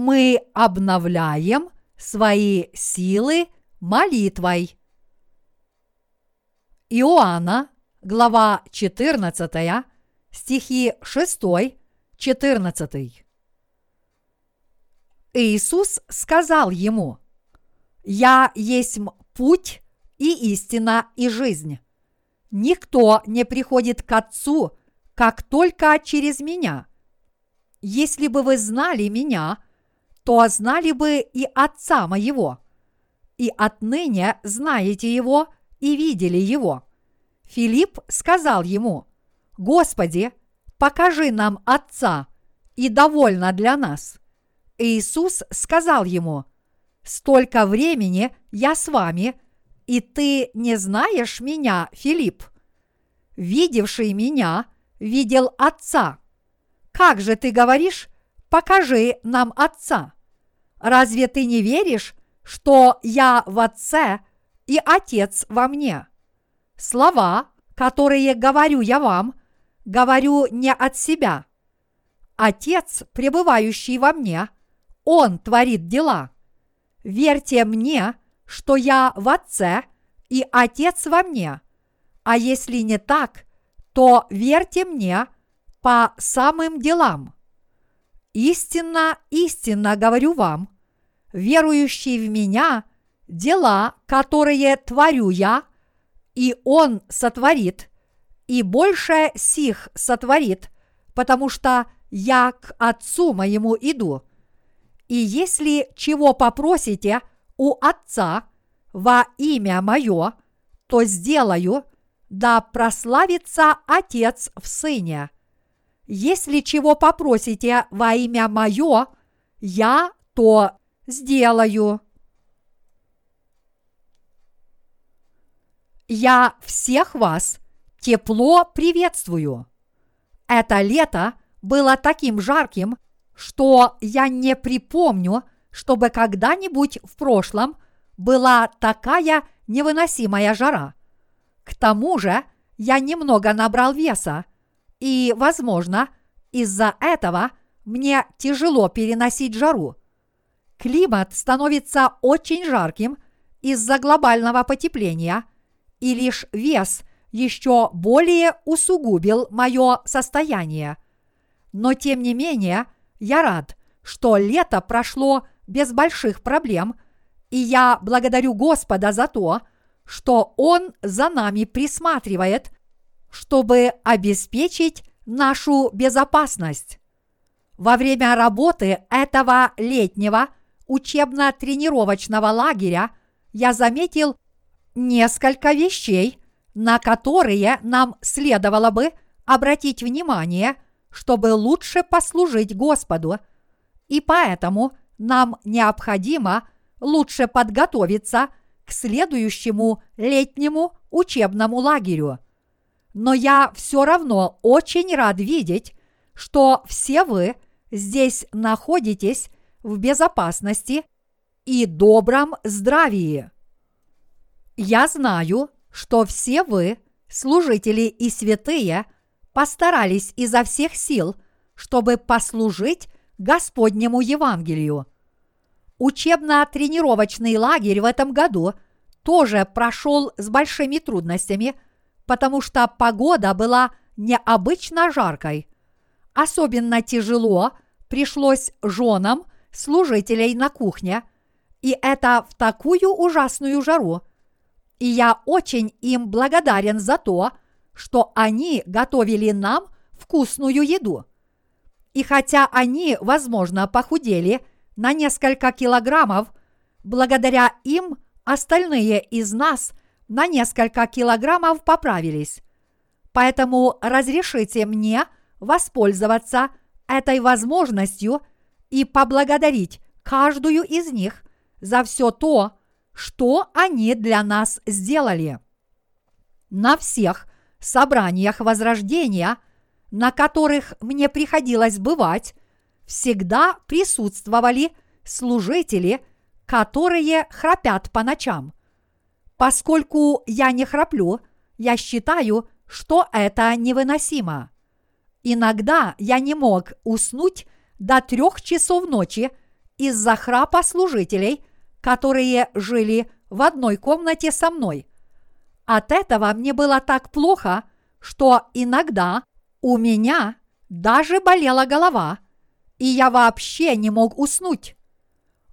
мы обновляем свои силы молитвой. Иоанна, глава 14, стихи 6, 14. Иисус сказал ему, «Я есть путь и истина и жизнь. Никто не приходит к Отцу, как только через меня. Если бы вы знали меня, то знали бы и Отца моего, и отныне знаете Его и видели Его». Филипп сказал ему, «Господи, покажи нам Отца, и довольно для нас». Иисус сказал ему, «Столько времени я с вами, и ты не знаешь меня, Филипп? Видевший меня, видел Отца. Как же ты говоришь, покажи нам Отца? Разве ты не веришь, что я в Отце и Отец во мне? Слова, которые говорю я вам, говорю не от себя. Отец, пребывающий во мне – он творит дела. Верьте мне, что я в Отце и Отец во мне. А если не так, то верьте мне по самым делам. Истинно, истинно говорю вам, верующий в меня, дела, которые творю я, и он сотворит, и больше сих сотворит, потому что я к Отцу моему иду. И если чего попросите у Отца во имя Мое, то сделаю, да прославится Отец в Сыне. Если чего попросите во имя Мое, я то сделаю. Я всех вас тепло приветствую. Это лето было таким жарким – что я не припомню, чтобы когда-нибудь в прошлом была такая невыносимая жара. К тому же я немного набрал веса, и, возможно, из-за этого мне тяжело переносить жару. Климат становится очень жарким из-за глобального потепления, и лишь вес еще более усугубил мое состояние. Но тем не менее – я рад, что лето прошло без больших проблем, и я благодарю Господа за то, что Он за нами присматривает, чтобы обеспечить нашу безопасность. Во время работы этого летнего учебно-тренировочного лагеря я заметил несколько вещей, на которые нам следовало бы обратить внимание – чтобы лучше послужить Господу, и поэтому нам необходимо лучше подготовиться к следующему летнему учебному лагерю. Но я все равно очень рад видеть, что все вы здесь находитесь в безопасности и добром здравии. Я знаю, что все вы, служители и святые – постарались изо всех сил, чтобы послужить Господнему Евангелию. Учебно-тренировочный лагерь в этом году тоже прошел с большими трудностями, потому что погода была необычно жаркой. Особенно тяжело пришлось женам служителей на кухне, и это в такую ужасную жару. И я очень им благодарен за то, что они готовили нам вкусную еду. И хотя они, возможно, похудели на несколько килограммов, благодаря им остальные из нас на несколько килограммов поправились. Поэтому разрешите мне воспользоваться этой возможностью и поблагодарить каждую из них за все то, что они для нас сделали. На всех собраниях Возрождения, на которых мне приходилось бывать, всегда присутствовали служители, которые храпят по ночам. Поскольку я не храплю, я считаю, что это невыносимо. Иногда я не мог уснуть до трех часов ночи из-за храпа служителей, которые жили в одной комнате со мной. От этого мне было так плохо, что иногда у меня даже болела голова, и я вообще не мог уснуть.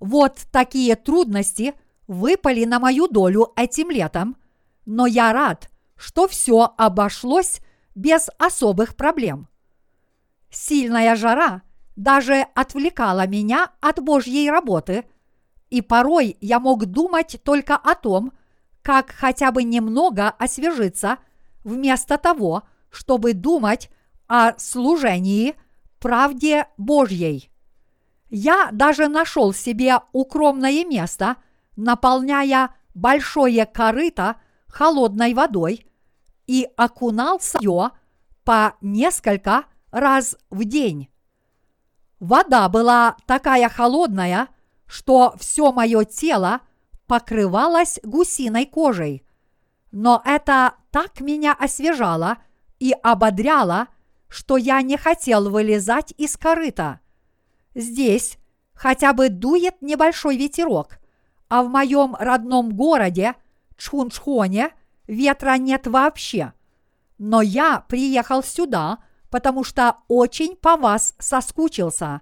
Вот такие трудности выпали на мою долю этим летом, но я рад, что все обошлось без особых проблем. Сильная жара даже отвлекала меня от Божьей работы, и порой я мог думать только о том, как хотя бы немного освежиться, вместо того, чтобы думать о служении правде Божьей. Я даже нашел себе укромное место, наполняя большое корыто холодной водой и окунался ее по несколько раз в день. Вода была такая холодная, что все мое тело покрывалось гусиной кожей. Но это так меня освежало и ободряло, что я не хотел вылезать из корыта. Здесь хотя бы дует небольшой ветерок, а в моем родном городе Чхунчхоне ветра нет вообще. Но я приехал сюда, потому что очень по вас соскучился.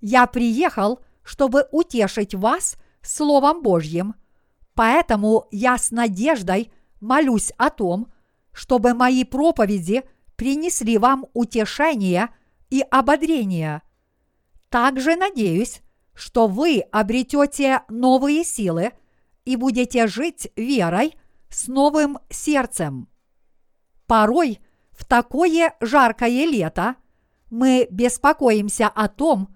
Я приехал, чтобы утешить вас Словом Божьим, поэтому я с надеждой молюсь о том, чтобы мои проповеди принесли вам утешение и ободрение. Также надеюсь, что вы обретете новые силы и будете жить верой с новым сердцем. Порой в такое жаркое лето мы беспокоимся о том,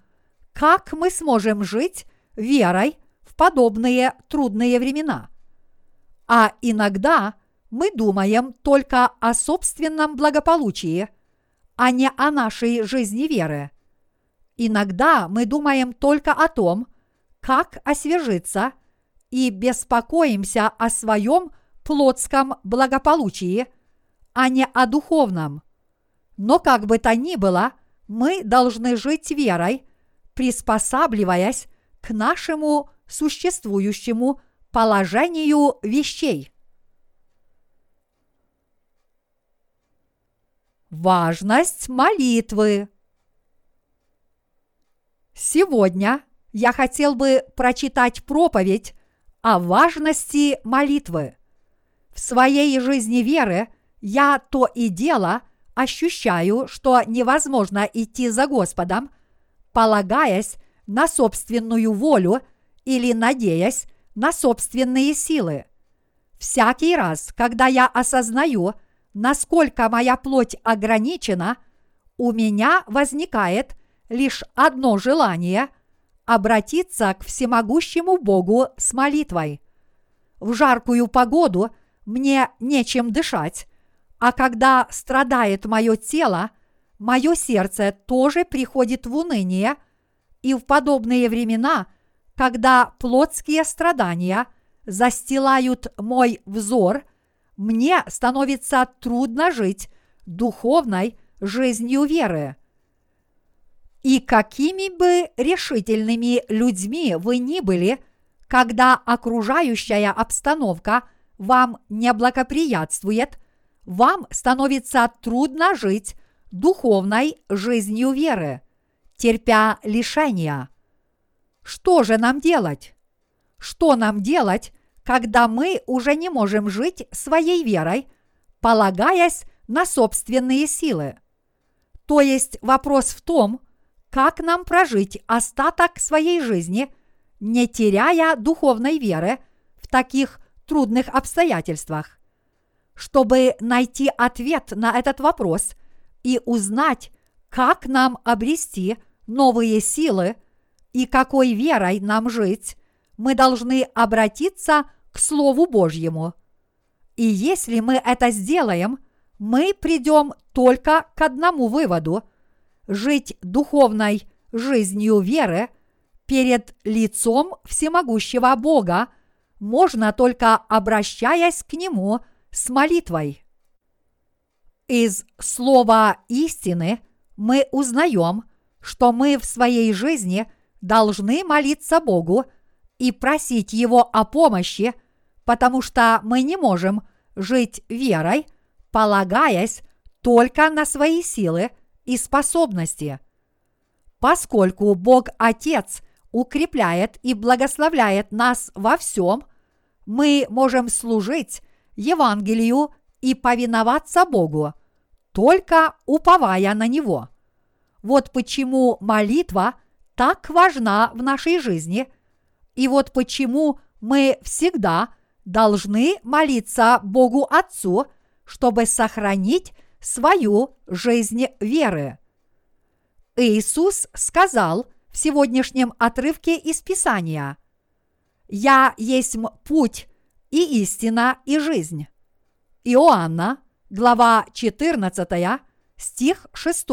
как мы сможем жить верой в подобные трудные времена. А иногда мы думаем только о собственном благополучии, а не о нашей жизни веры. Иногда мы думаем только о том, как освежиться, и беспокоимся о своем плотском благополучии, а не о духовном. Но как бы то ни было, мы должны жить верой, приспосабливаясь к нашему существующему положению вещей. Важность молитвы. Сегодня я хотел бы прочитать проповедь о важности молитвы. В своей жизни веры я то и дело ощущаю, что невозможно идти за Господом, полагаясь на собственную волю или надеясь на собственные силы. Всякий раз, когда я осознаю, насколько моя плоть ограничена, у меня возникает лишь одно желание – обратиться к всемогущему Богу с молитвой. В жаркую погоду мне нечем дышать, а когда страдает мое тело, мое сердце тоже приходит в уныние, и в подобные времена, когда плотские страдания застилают мой взор, мне становится трудно жить духовной жизнью веры. И какими бы решительными людьми вы ни были, когда окружающая обстановка вам не благоприятствует, вам становится трудно жить духовной жизнью веры, терпя лишения. Что же нам делать? Что нам делать, когда мы уже не можем жить своей верой, полагаясь на собственные силы? То есть вопрос в том, как нам прожить остаток своей жизни, не теряя духовной веры в таких трудных обстоятельствах. Чтобы найти ответ на этот вопрос и узнать, как нам обрести новые силы и какой верой нам жить, мы должны обратиться к Слову Божьему. И если мы это сделаем, мы придем только к одному выводу – жить духовной жизнью веры перед лицом всемогущего Бога можно только обращаясь к Нему с молитвой. Из слова истины мы узнаем, что мы в своей жизни должны молиться Богу и просить Его о помощи, потому что мы не можем жить верой, полагаясь только на свои силы и способности. Поскольку Бог Отец укрепляет и благословляет нас во всем, мы можем служить Евангелию и повиноваться Богу, только уповая на Него. Вот почему молитва так важна в нашей жизни, и вот почему мы всегда должны молиться Богу Отцу, чтобы сохранить свою жизнь веры. Иисус сказал в сегодняшнем отрывке из Писания «Я есть путь и истина и жизнь». Иоанна, глава 14, стих 6.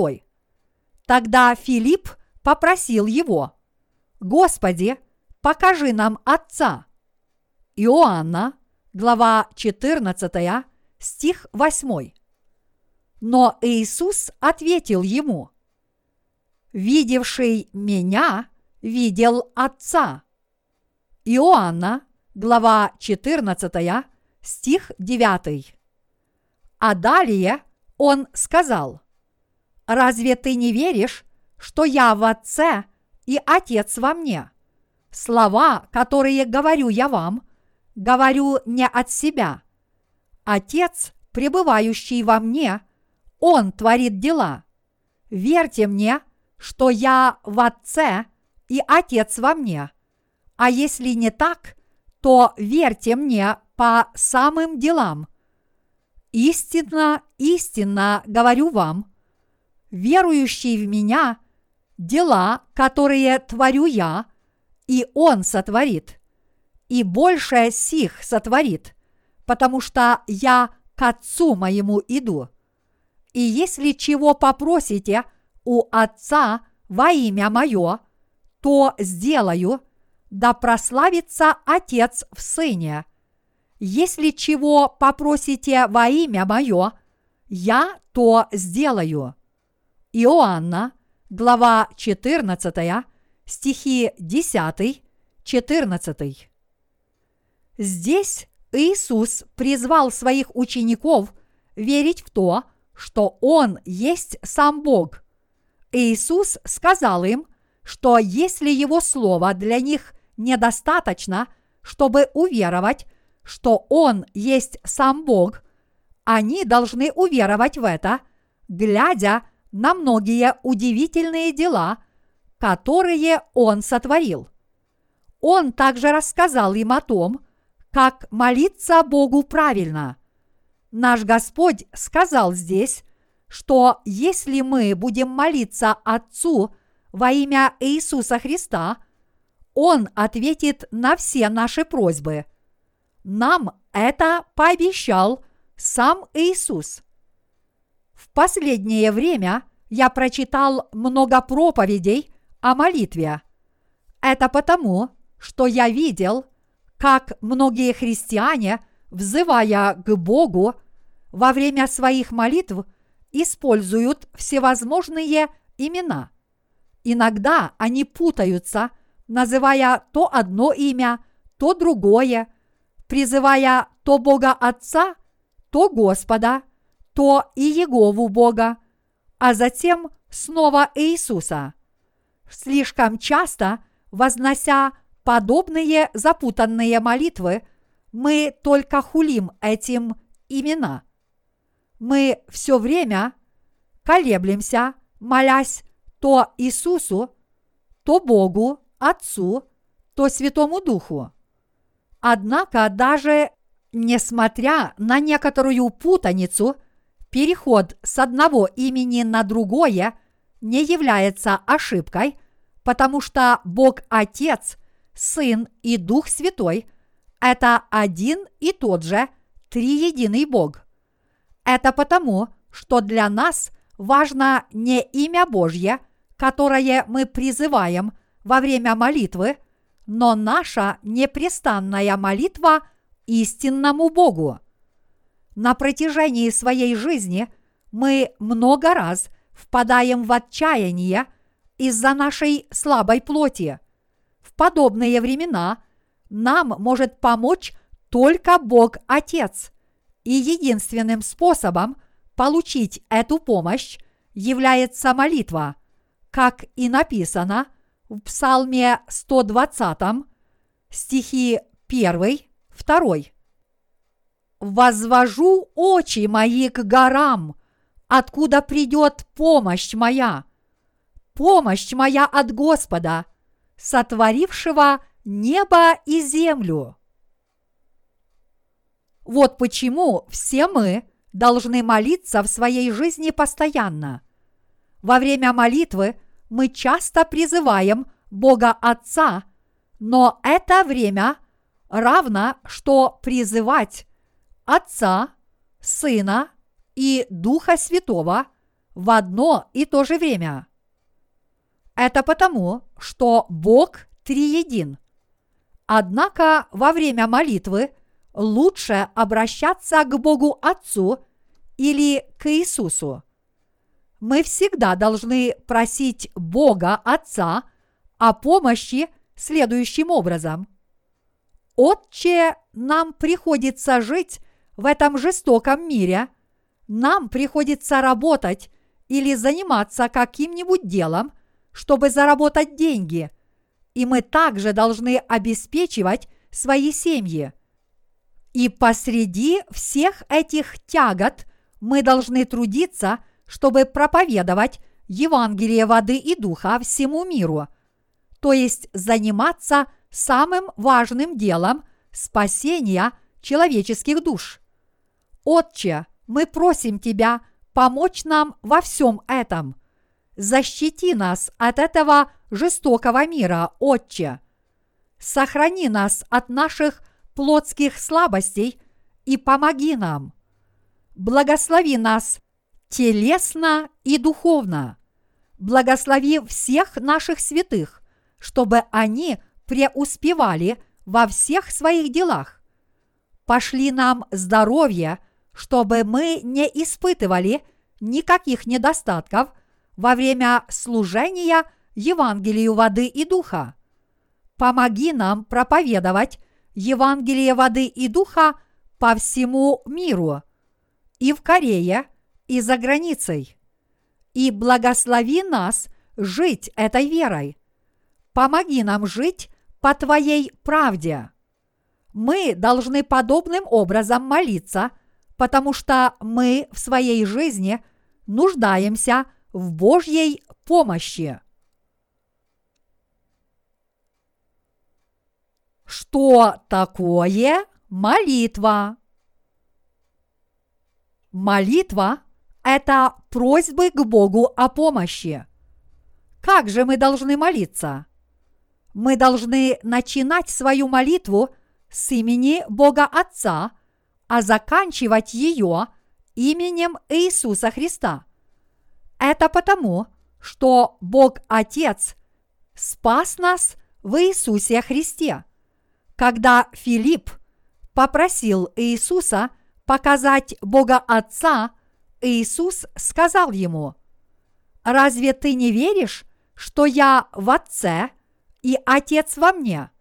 Тогда Филипп попросил его, «Господи, покажи нам Отца». Иоанна, глава 14, стих 8. Но Иисус ответил ему, «Видевший меня, видел Отца». Иоанна, глава 14, стих 9. А далее он сказал, «Разве ты не веришь, что я в Отце и Отец во мне? Слова, которые говорю я вам, говорю не от себя. Отец, пребывающий во мне, Он творит дела. Верьте мне, что я в Отце и Отец во мне. А если не так, то верьте мне по самым делам – Истинно, истинно говорю вам, верующий в меня, дела, которые творю я, и он сотворит, и больше сих сотворит, потому что я к Отцу моему иду. И если чего попросите у Отца во имя мое, то сделаю, да прославится Отец в Сыне – если чего попросите во имя мое, я то сделаю. Иоанна, глава 14, стихи 10, 14. Здесь Иисус призвал своих учеников верить в то, что Он есть сам Бог. Иисус сказал им, что если Его Слово для них недостаточно, чтобы уверовать, что Он есть сам Бог, они должны уверовать в это, глядя на многие удивительные дела, которые Он сотворил. Он также рассказал им о том, как молиться Богу правильно. Наш Господь сказал здесь, что если мы будем молиться Отцу во имя Иисуса Христа, Он ответит на все наши просьбы – нам это пообещал сам Иисус. В последнее время я прочитал много проповедей о молитве. Это потому, что я видел, как многие христиане, взывая к Богу, во время своих молитв используют всевозможные имена. Иногда они путаются, называя то одно имя, то другое – призывая то Бога Отца, то Господа, то и Егову Бога, а затем снова Иисуса. Слишком часто, вознося подобные запутанные молитвы, мы только хулим этим имена. Мы все время колеблемся, молясь то Иисусу, то Богу, Отцу, то Святому Духу. Однако даже несмотря на некоторую путаницу, переход с одного имени на другое не является ошибкой, потому что Бог Отец, Сын и Дух Святой – это один и тот же триединый Бог. Это потому, что для нас важно не имя Божье, которое мы призываем во время молитвы – но наша непрестанная молитва истинному Богу. На протяжении своей жизни мы много раз впадаем в отчаяние из-за нашей слабой плоти. В подобные времена нам может помочь только Бог Отец. И единственным способом получить эту помощь является молитва, как и написано в Псалме 120, стихи 1, 2. «Возвожу очи мои к горам, откуда придет помощь моя. Помощь моя от Господа, сотворившего небо и землю». Вот почему все мы должны молиться в своей жизни постоянно. Во время молитвы мы часто призываем Бога Отца, но это время равно, что призывать Отца, Сына и Духа Святого в одно и то же время. Это потому, что Бог триедин. Однако во время молитвы лучше обращаться к Богу Отцу или к Иисусу. Мы всегда должны просить Бога Отца о помощи следующим образом. Отче, нам приходится жить в этом жестоком мире, нам приходится работать или заниматься каким-нибудь делом, чтобы заработать деньги, и мы также должны обеспечивать свои семьи. И посреди всех этих тягот мы должны трудиться, чтобы проповедовать Евангелие воды и духа всему миру, то есть заниматься самым важным делом спасения человеческих душ. Отче, мы просим Тебя помочь нам во всем этом. Защити нас от этого жестокого мира, Отче. Сохрани нас от наших плотских слабостей и помоги нам. Благослови нас телесно и духовно. Благослови всех наших святых, чтобы они преуспевали во всех своих делах. Пошли нам здоровье, чтобы мы не испытывали никаких недостатков во время служения Евангелию воды и духа. Помоги нам проповедовать Евангелие воды и духа по всему миру, и в Корее, и за границей. И благослови нас жить этой верой. Помоги нам жить по Твоей правде. Мы должны подобным образом молиться, потому что мы в своей жизни нуждаемся в Божьей помощи. Что такое молитва? Молитва – это просьбы к Богу о помощи. Как же мы должны молиться? Мы должны начинать свою молитву с имени Бога Отца, а заканчивать ее именем Иисуса Христа. Это потому, что Бог Отец спас нас в Иисусе Христе. Когда Филипп попросил Иисуса показать Бога Отца, Иисус сказал ему, «Разве ты не веришь, что я в Отце и Отец во мне?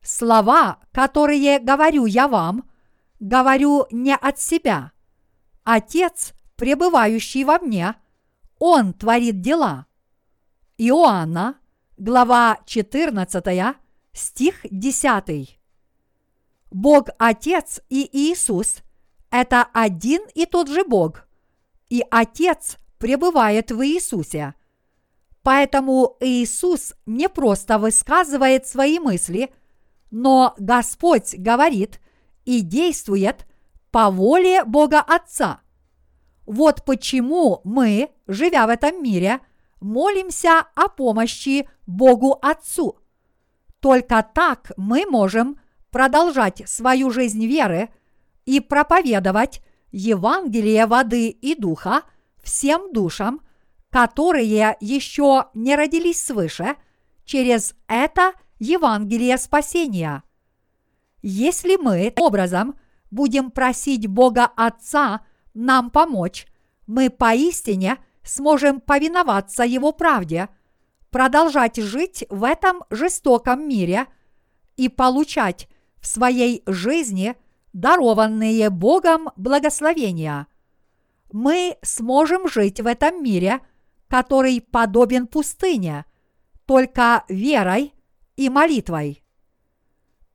Слова, которые говорю я вам, говорю не от себя. Отец, пребывающий во мне, Он творит дела». Иоанна, глава 14, стих 10. Бог Отец и Иисус – это один и тот же Бог, и Отец пребывает в Иисусе. Поэтому Иисус не просто высказывает свои мысли, но Господь говорит и действует по воле Бога Отца. Вот почему мы, живя в этом мире, молимся о помощи Богу Отцу – только так мы можем продолжать свою жизнь веры и проповедовать Евангелие воды и духа всем душам, которые еще не родились свыше, через это Евангелие спасения. Если мы образом будем просить Бога Отца нам помочь, мы поистине сможем повиноваться Его правде, продолжать жить в этом жестоком мире и получать в своей жизни дарованные Богом благословения. Мы сможем жить в этом мире, который подобен пустыне, только верой и молитвой.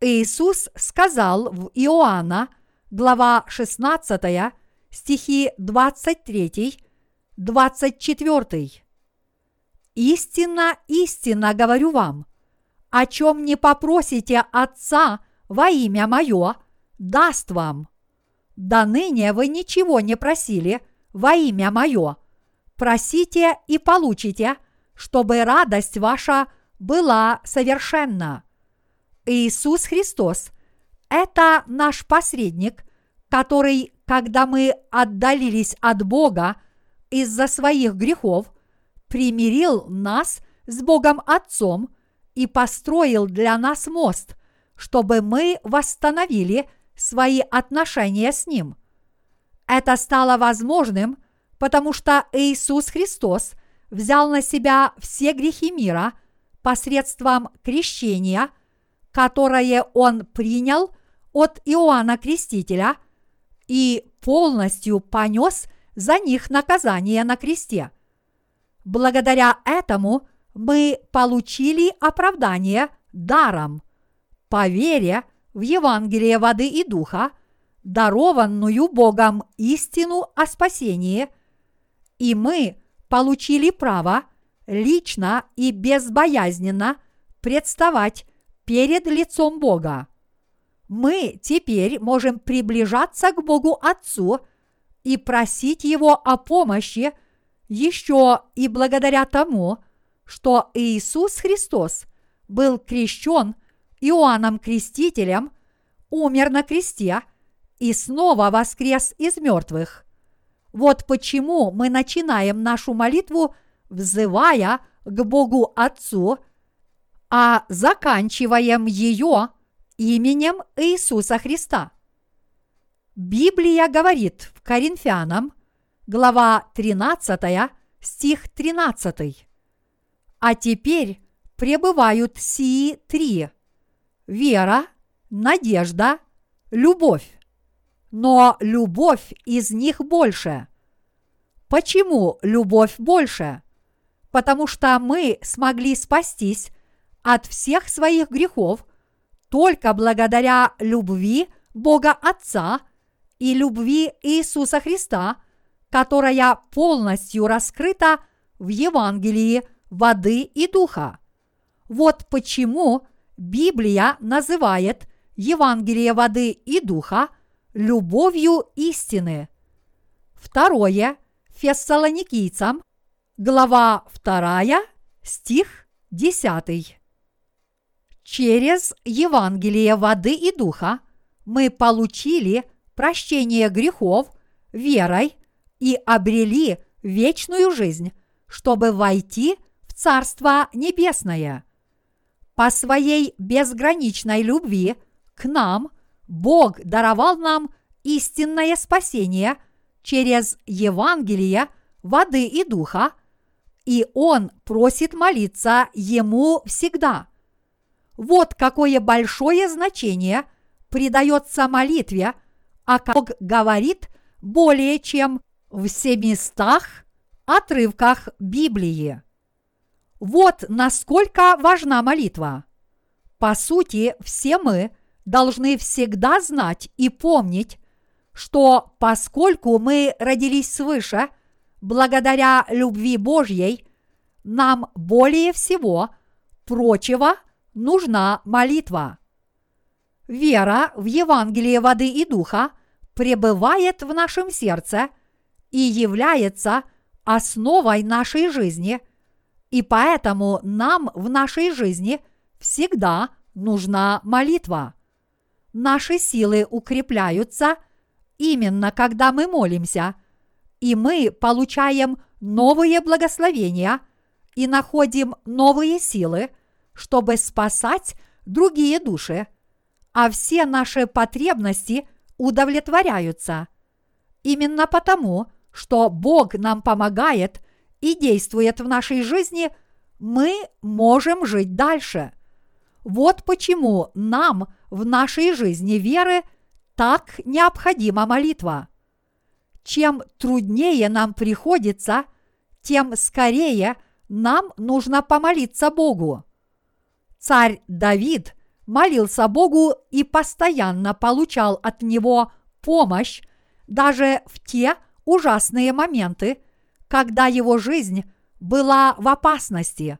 Иисус сказал в Иоанна, глава 16, стихи 23, 24. «Истинно, истинно говорю вам, о чем не попросите Отца во имя Мое, даст вам. До ныне вы ничего не просили во имя Мое. Просите и получите, чтобы радость ваша была совершенна. Иисус Христос – это наш посредник, который, когда мы отдалились от Бога из-за своих грехов, примирил нас с Богом Отцом и построил для нас мост, чтобы мы восстановили свои отношения с Ним. Это стало возможным, потому что Иисус Христос взял на себя все грехи мира посредством крещения, которое Он принял от Иоанна Крестителя и полностью понес за них наказание на кресте. Благодаря этому мы получили оправдание даром, по вере в Евангелие воды и духа, дарованную Богом истину о спасении, и мы получили право лично и безбоязненно представать перед лицом Бога. Мы теперь можем приближаться к Богу Отцу и просить Его о помощи еще и благодаря тому, что Иисус Христос был крещен Иоанном Крестителем, умер на кресте и снова воскрес из мертвых. Вот почему мы начинаем нашу молитву, взывая к Богу Отцу, а заканчиваем ее именем Иисуса Христа. Библия говорит в Коринфянам, глава 13, стих 13. А теперь пребывают сии три – вера, надежда, любовь. Но любовь из них больше. Почему любовь больше? Потому что мы смогли спастись от всех своих грехов только благодаря любви Бога Отца и любви Иисуса Христа, которая полностью раскрыта в Евангелии воды и духа. Вот почему Библия называет Евангелие воды и духа любовью истины. Второе Фессалоникийцам, глава 2, стих 10. Через Евангелие воды и духа мы получили прощение грехов верой и обрели вечную жизнь, чтобы войти в Царство Небесное. По своей безграничной любви к нам Бог даровал нам истинное спасение через Евангелие воды и духа, и Он просит молиться Ему всегда. Вот какое большое значение придается молитве, а Бог говорит более чем в семистах отрывках Библии. Вот насколько важна молитва. По сути, все мы должны всегда знать и помнить, что поскольку мы родились свыше, благодаря любви Божьей, нам более всего прочего нужна молитва. Вера в Евангелие воды и духа пребывает в нашем сердце и является основой нашей жизни – и поэтому нам в нашей жизни всегда нужна молитва. Наши силы укрепляются именно когда мы молимся, и мы получаем новые благословения и находим новые силы, чтобы спасать другие души, а все наши потребности удовлетворяются. Именно потому, что Бог нам помогает – и действует в нашей жизни, мы можем жить дальше. Вот почему нам в нашей жизни веры так необходима молитва. Чем труднее нам приходится, тем скорее нам нужно помолиться Богу. Царь Давид молился Богу и постоянно получал от Него помощь даже в те ужасные моменты, когда его жизнь была в опасности.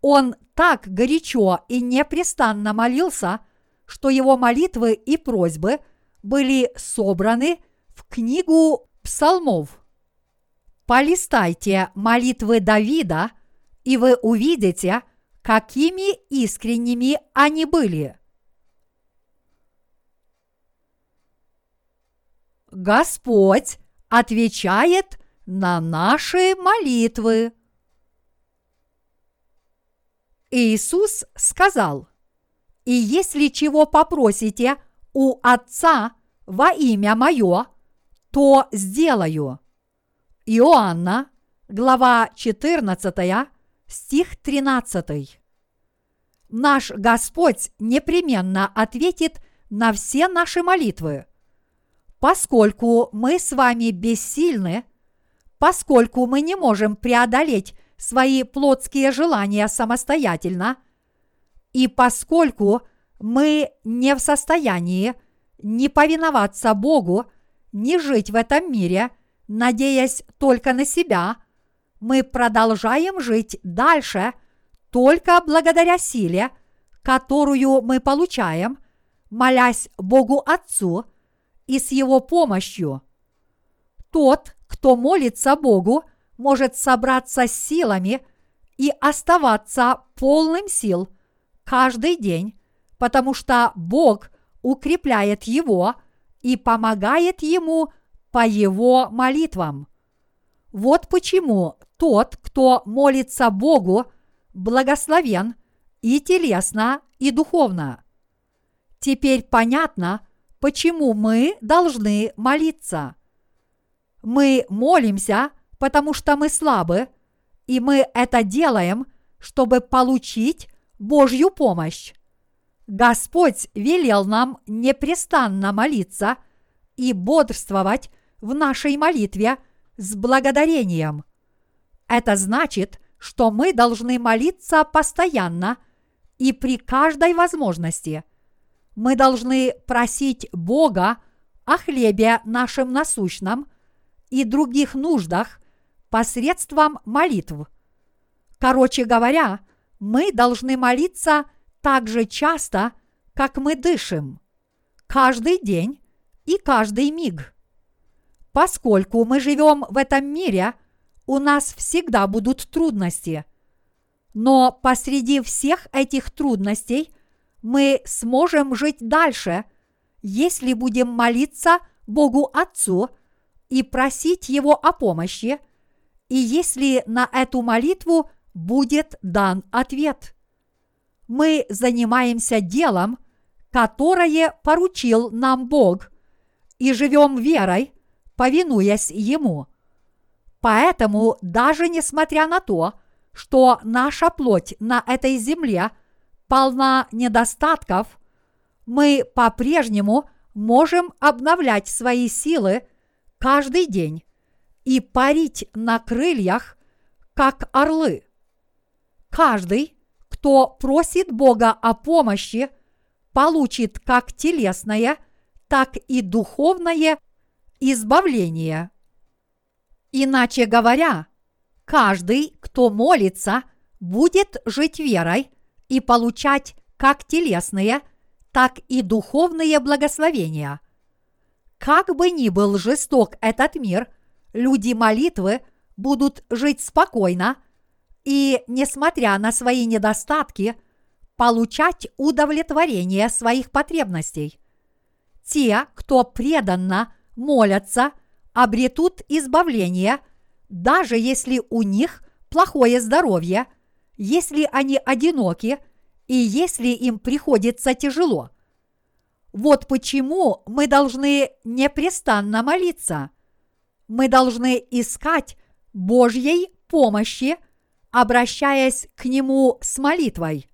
Он так горячо и непрестанно молился, что его молитвы и просьбы были собраны в книгу псалмов. Полистайте молитвы Давида, и вы увидите, какими искренними они были. Господь отвечает на наши молитвы. Иисус сказал, «И если чего попросите у Отца во имя Мое, то сделаю». Иоанна, глава 14, стих 13. Наш Господь непременно ответит на все наши молитвы. Поскольку мы с вами бессильны, поскольку мы не можем преодолеть свои плотские желания самостоятельно, и поскольку мы не в состоянии не повиноваться Богу, не жить в этом мире, надеясь только на себя, мы продолжаем жить дальше только благодаря силе, которую мы получаем, молясь Богу Отцу и с Его помощью. Тот, кто молится Богу, может собраться с силами и оставаться полным сил каждый день, потому что Бог укрепляет его и помогает ему по его молитвам. Вот почему тот, кто молится Богу, благословен и телесно, и духовно. Теперь понятно, почему мы должны молиться. Мы молимся, потому что мы слабы, и мы это делаем, чтобы получить Божью помощь. Господь велел нам непрестанно молиться и бодрствовать в нашей молитве с благодарением – это значит, что мы должны молиться постоянно и при каждой возможности. Мы должны просить Бога о хлебе нашем насущном и других нуждах посредством молитв. Короче говоря, мы должны молиться так же часто, как мы дышим, каждый день и каждый миг. Поскольку мы живем в этом мире – у нас всегда будут трудности. Но посреди всех этих трудностей мы сможем жить дальше, если будем молиться Богу Отцу и просить Его о помощи, и если на эту молитву будет дан ответ. Мы занимаемся делом, которое поручил нам Бог, и живем верой, повинуясь Ему – Поэтому, даже несмотря на то, что наша плоть на этой земле полна недостатков, мы по-прежнему можем обновлять свои силы каждый день и парить на крыльях, как орлы. Каждый, кто просит Бога о помощи, получит как телесное, так и духовное избавление. Иначе говоря, каждый, кто молится, будет жить верой и получать как телесные, так и духовные благословения. Как бы ни был жесток этот мир, люди молитвы будут жить спокойно и, несмотря на свои недостатки, получать удовлетворение своих потребностей. Те, кто преданно молятся – обретут избавление, даже если у них плохое здоровье, если они одиноки и если им приходится тяжело. Вот почему мы должны непрестанно молиться. Мы должны искать Божьей помощи, обращаясь к Нему с молитвой.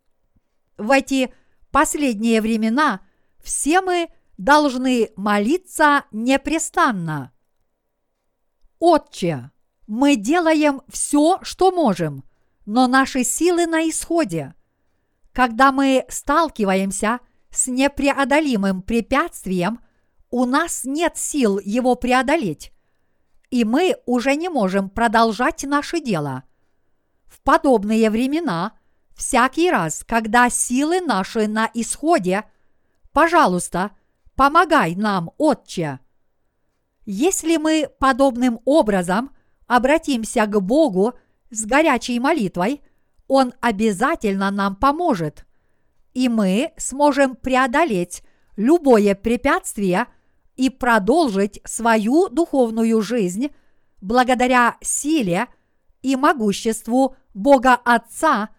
В эти последние времена все мы должны молиться непрестанно. Отче, мы делаем все, что можем, но наши силы на исходе. Когда мы сталкиваемся с непреодолимым препятствием, у нас нет сил его преодолеть, и мы уже не можем продолжать наше дело. В подобные времена, всякий раз, когда силы наши на исходе, пожалуйста, помогай нам, Отче. Если мы подобным образом обратимся к Богу с горячей молитвой, Он обязательно нам поможет, и мы сможем преодолеть любое препятствие и продолжить свою духовную жизнь благодаря силе и могуществу Бога Отца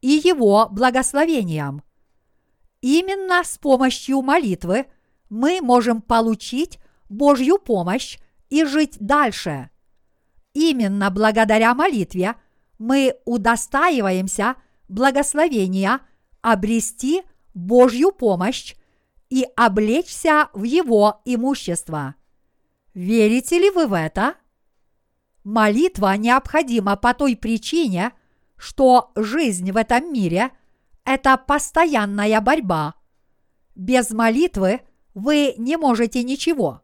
и Его благословениям. Именно с помощью молитвы мы можем получить Божью помощь и жить дальше. Именно благодаря молитве мы удостаиваемся благословения обрести Божью помощь и облечься в Его имущество. Верите ли вы в это? Молитва необходима по той причине, что жизнь в этом мире – это постоянная борьба. Без молитвы вы не можете ничего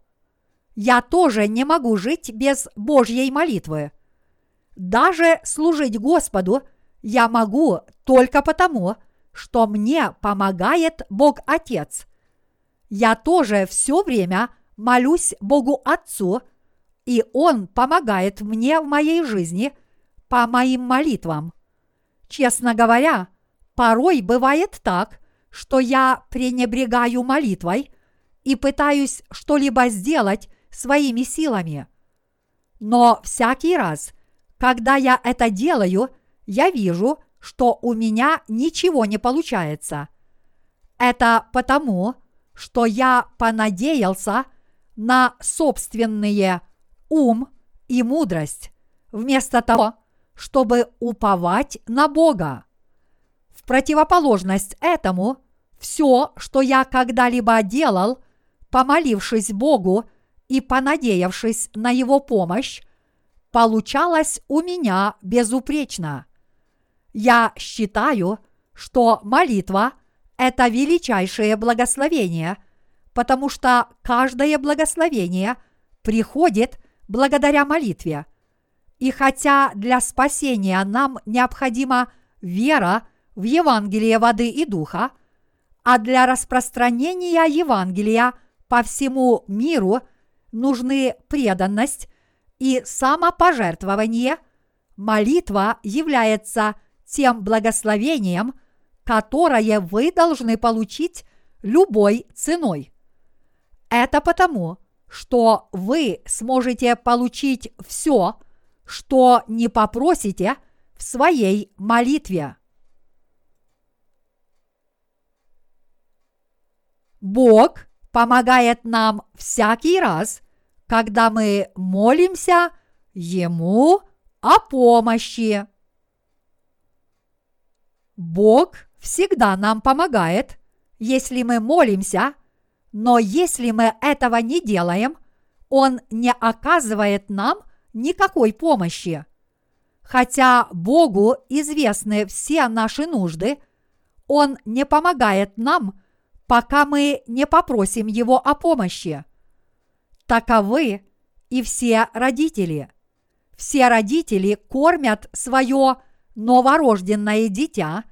я тоже не могу жить без Божьей молитвы. Даже служить Господу я могу только потому, что мне помогает Бог Отец. Я тоже все время молюсь Богу Отцу, и Он помогает мне в моей жизни по моим молитвам. Честно говоря, порой бывает так, что я пренебрегаю молитвой и пытаюсь что-либо сделать своими силами. Но всякий раз, когда я это делаю, я вижу, что у меня ничего не получается. Это потому, что я понадеялся на собственные ум и мудрость, вместо того, чтобы уповать на Бога. В противоположность этому, все, что я когда-либо делал, помолившись Богу и понадеявшись на его помощь, получалось у меня безупречно. Я считаю, что молитва – это величайшее благословение, потому что каждое благословение приходит благодаря молитве. И хотя для спасения нам необходима вера в Евангелие воды и духа, а для распространения Евангелия по всему миру – нужны преданность и самопожертвование, молитва является тем благословением, которое вы должны получить любой ценой. Это потому, что вы сможете получить все, что не попросите в своей молитве. Бог помогает нам всякий раз, когда мы молимся Ему о помощи. Бог всегда нам помогает, если мы молимся, но если мы этого не делаем, Он не оказывает нам никакой помощи. Хотя Богу известны все наши нужды, Он не помогает нам – пока мы не попросим Его о помощи. Таковы и все родители. Все родители кормят свое новорожденное дитя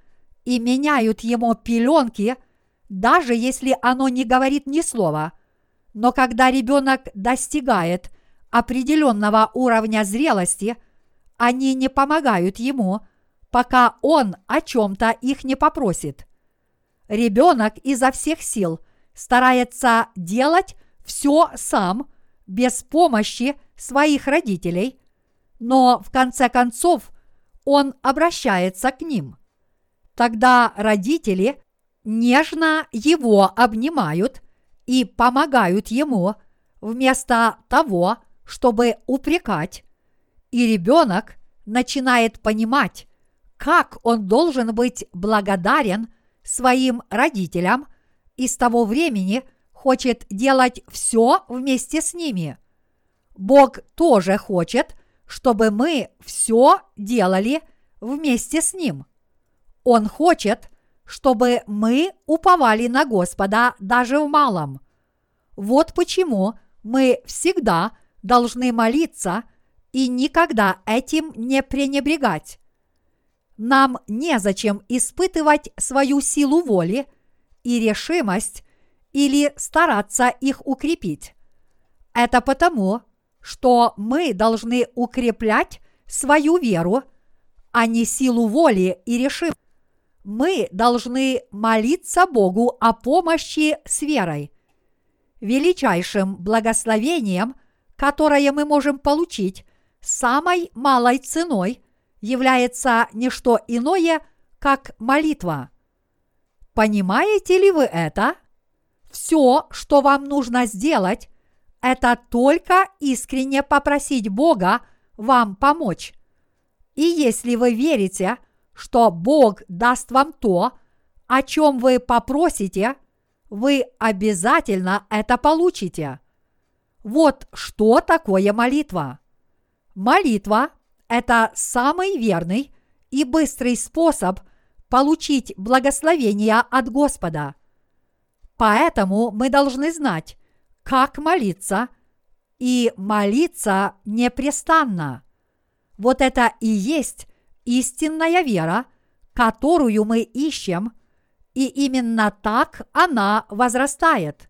и меняют ему пеленки, даже если оно не говорит ни слова. Но когда ребенок достигает определенного уровня зрелости, они не помогают ему, пока он о чем-то их не попросит – Ребенок изо всех сил старается делать все сам, без помощи своих родителей, но в конце концов он обращается к ним. Тогда родители нежно его обнимают и помогают ему вместо того, чтобы упрекать, и ребенок начинает понимать, как он должен быть благодарен своим родителям и с того времени хочет делать все вместе с ними. Бог тоже хочет, чтобы мы все делали вместе с Ним. Он хочет, чтобы мы уповали на Господа даже в малом. Вот почему мы всегда должны молиться и никогда этим не пренебрегать. Нам незачем испытывать свою силу воли и решимость или стараться их укрепить. Это потому, что мы должны укреплять свою веру, а не силу воли и решимости. Мы должны молиться Богу о помощи с верой. Величайшим благословением, которое мы можем получить самой малой ценой, является не что иное, как молитва. Понимаете ли вы это? Все, что вам нужно сделать, это только искренне попросить Бога вам помочь. И если вы верите, что Бог даст вам то, о чем вы попросите, вы обязательно это получите. Вот что такое молитва. Молитва – это самый верный и быстрый способ получить благословение от Господа. Поэтому мы должны знать, как молиться и молиться непрестанно. Вот это и есть истинная вера, которую мы ищем, и именно так она возрастает.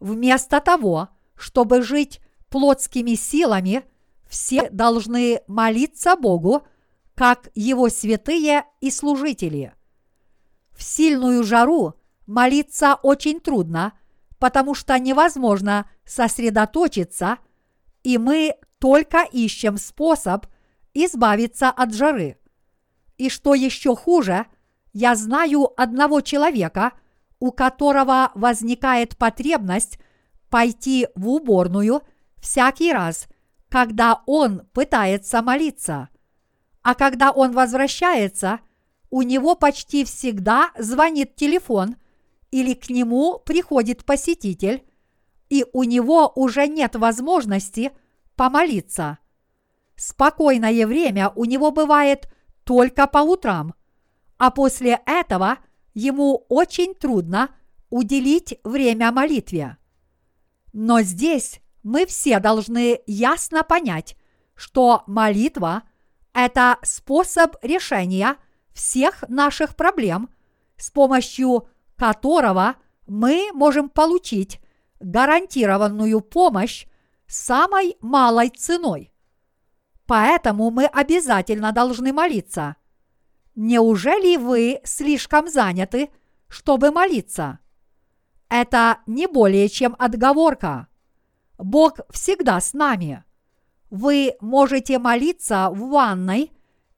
Вместо того, чтобы жить плотскими силами, все должны молиться Богу, как Его святые и служители. В сильную жару молиться очень трудно, потому что невозможно сосредоточиться, и мы только ищем способ избавиться от жары. И что еще хуже, я знаю одного человека, у которого возникает потребность пойти в уборную всякий раз, когда он пытается молиться. А когда он возвращается, у него почти всегда звонит телефон или к нему приходит посетитель, и у него уже нет возможности помолиться. Спокойное время у него бывает только по утрам, а после этого ему очень трудно уделить время молитве. Но здесь мы все должны ясно понять, что молитва – это способ решения всех наших проблем, с помощью которого мы можем получить гарантированную помощь самой малой ценой. Поэтому мы обязательно должны молиться. Неужели вы слишком заняты, чтобы молиться? Это не более чем отговорка. Бог всегда с нами. Вы можете молиться в ванной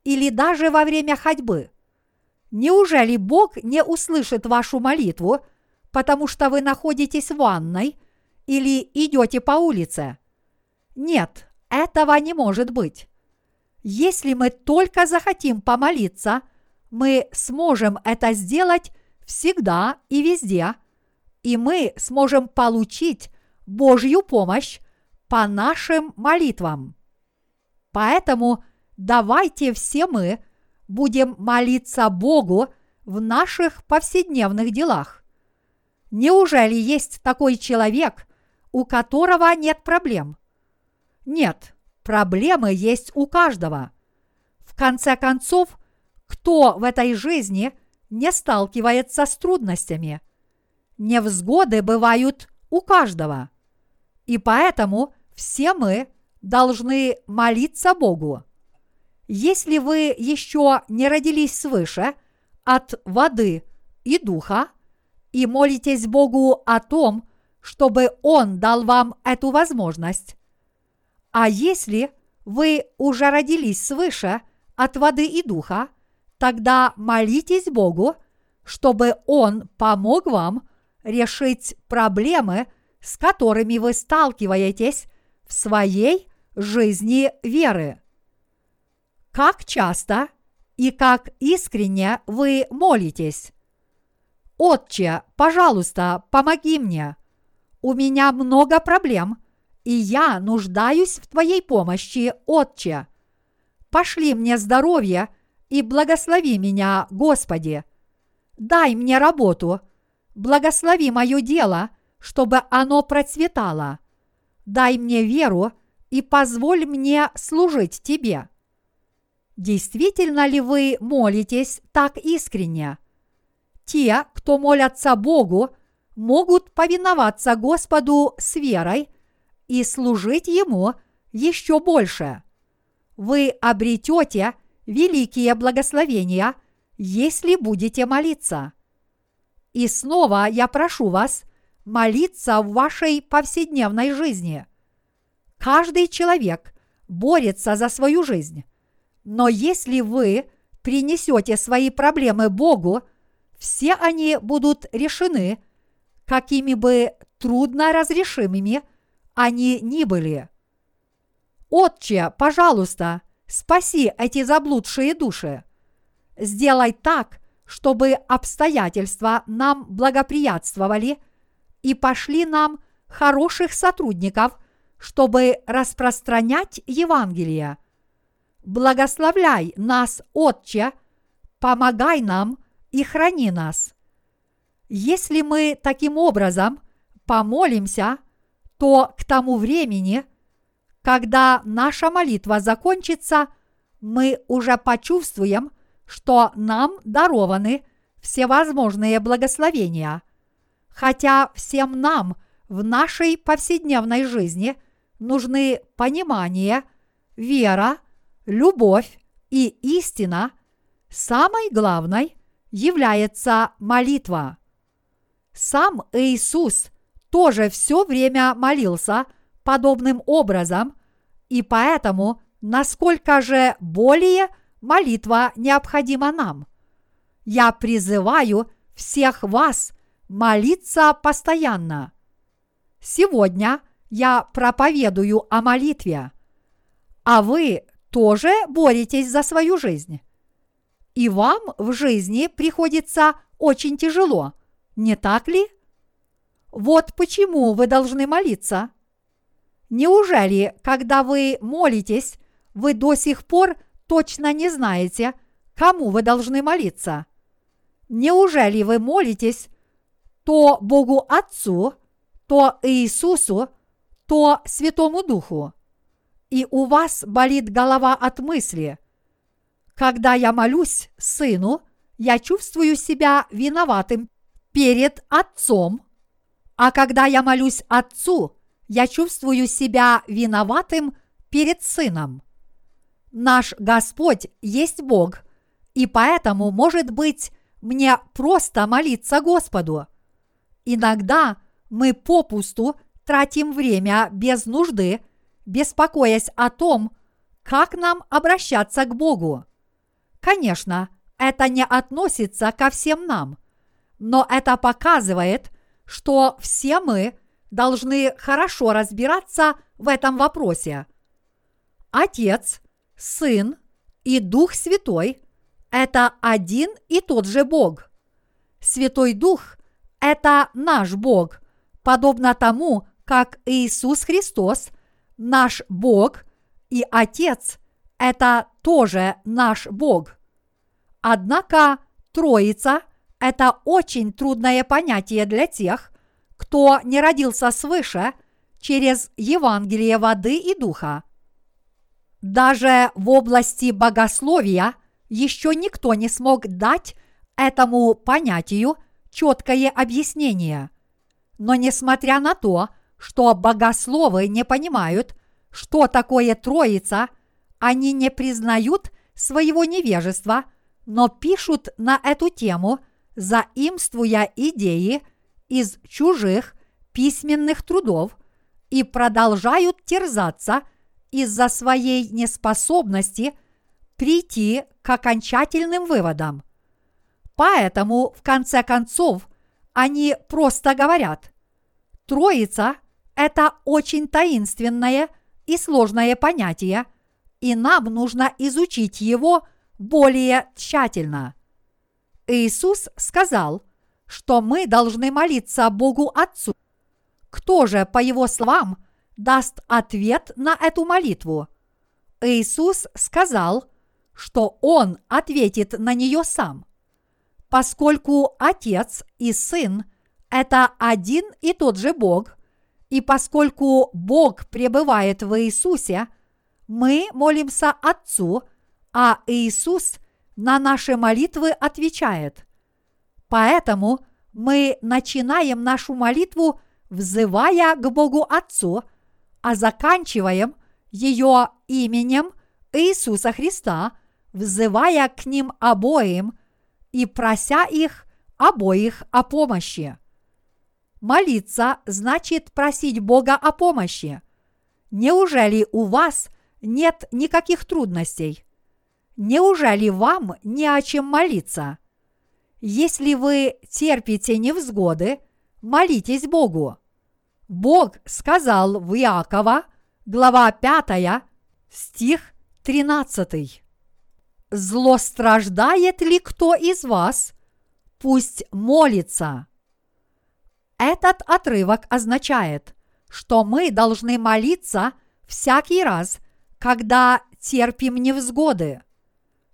или даже во время ходьбы. Неужели Бог не услышит вашу молитву, потому что вы находитесь в ванной или идете по улице? Нет, этого не может быть. Если мы только захотим помолиться, мы сможем это сделать всегда и везде, и мы сможем получить Божью помощь по нашим молитвам. Поэтому давайте все мы будем молиться Богу в наших повседневных делах. Неужели есть такой человек, у которого нет проблем? Нет, проблемы есть у каждого. В конце концов, кто в этой жизни не сталкивается с трудностями? Невзгоды бывают у каждого. И поэтому все мы должны молиться Богу. Если вы еще не родились свыше от воды и духа и молитесь Богу о том, чтобы Он дал вам эту возможность, а если вы уже родились свыше от воды и духа, тогда молитесь Богу, чтобы Он помог вам решить проблемы, с которыми вы сталкиваетесь в своей жизни веры. Как часто и как искренне вы молитесь. Отче, пожалуйста, помоги мне. У меня много проблем, и я нуждаюсь в Твоей помощи, Отче. Пошли мне здоровье и благослови меня, Господи. Дай мне работу, благослови мое дело, чтобы оно процветало. Дай мне веру и позволь мне служить Тебе. Действительно ли вы молитесь так искренне? Те, кто молятся Богу, могут повиноваться Господу с верой и служить Ему еще больше. Вы обретете великие благословения, если будете молиться. И снова я прошу вас молиться в вашей повседневной жизни. Каждый человек борется за свою жизнь. Но если вы принесете свои проблемы Богу, все они будут решены, какими бы трудно разрешимыми они ни были. Отче, пожалуйста, спаси эти заблудшие души. Сделай так, чтобы обстоятельства нам благоприятствовали и пошли нам хороших сотрудников, чтобы распространять Евангелие. Благословляй нас, Отче, помогай нам и храни нас. Если мы таким образом помолимся, то к тому времени, когда наша молитва закончится, мы уже почувствуем, что нам дарованы всевозможные благословения. Хотя всем нам в нашей повседневной жизни нужны понимание, вера, любовь и истина, самой главной является молитва. Сам Иисус тоже все время молился подобным образом, и поэтому насколько же более молитва необходима нам. Я призываю всех вас молиться постоянно. Сегодня я проповедую о молитве, а вы тоже боретесь за свою жизнь. И вам в жизни приходится очень тяжело, не так ли? Вот почему вы должны молиться. Неужели, когда вы молитесь, вы до сих пор точно не знаете, кому вы должны молиться? Неужели вы молитесь то Богу Отцу, то Иисусу, то Святому Духу? И у вас болит голова от мысли. Когда я молюсь Сыну, я чувствую себя виноватым перед Отцом – а когда я молюсь Отцу, я чувствую себя виноватым перед Сыном. Наш Господь есть Бог, и поэтому, может быть, мне просто молиться Господу. Иногда мы попусту тратим время без нужды, беспокоясь о том, как нам обращаться к Богу. Конечно, это не относится ко всем нам, но это показывает, что все мы должны хорошо разбираться в этом вопросе. Отец, Сын и Дух Святой – это один и тот же Бог. Святой Дух – это наш Бог, подобно тому, как Иисус Христос – наш Бог, и Отец – это тоже наш Бог. Однако Троица – это очень трудное понятие для тех, кто не родился свыше через Евангелие воды и духа. Даже в области богословия еще никто не смог дать этому понятию четкое объяснение. Но несмотря на то, что богословы не понимают, что такое Троица, они не признают своего невежества, но пишут на эту тему – заимствуя идеи из чужих письменных трудов и продолжают терзаться из-за своей неспособности прийти к окончательным выводам. Поэтому, в конце концов, они просто говорят, Троица – это очень таинственное и сложное понятие, и нам нужно изучить его более тщательно. Иисус сказал, что мы должны молиться Богу Отцу. Кто же, по его словам, даст ответ на эту молитву? Иисус сказал, что Он ответит на нее сам. Поскольку Отец и Сын – это один и тот же Бог, и поскольку Бог пребывает в Иисусе, мы молимся Отцу, а Иисус на наши молитвы отвечает. Поэтому мы начинаем нашу молитву, взывая к Богу Отцу, а заканчиваем ее именем Иисуса Христа, взывая к ним обоим и прося их обоих о помощи. Молиться значит просить Бога о помощи. Неужели у вас нет никаких трудностей? Неужели вам не о чем молиться? Если вы терпите невзгоды, молитесь Богу. Бог сказал в Иакова, глава 5, стих 13. «Зло страждает ли кто из вас? Пусть молится». Этот отрывок означает, что мы должны молиться всякий раз, когда терпим невзгоды.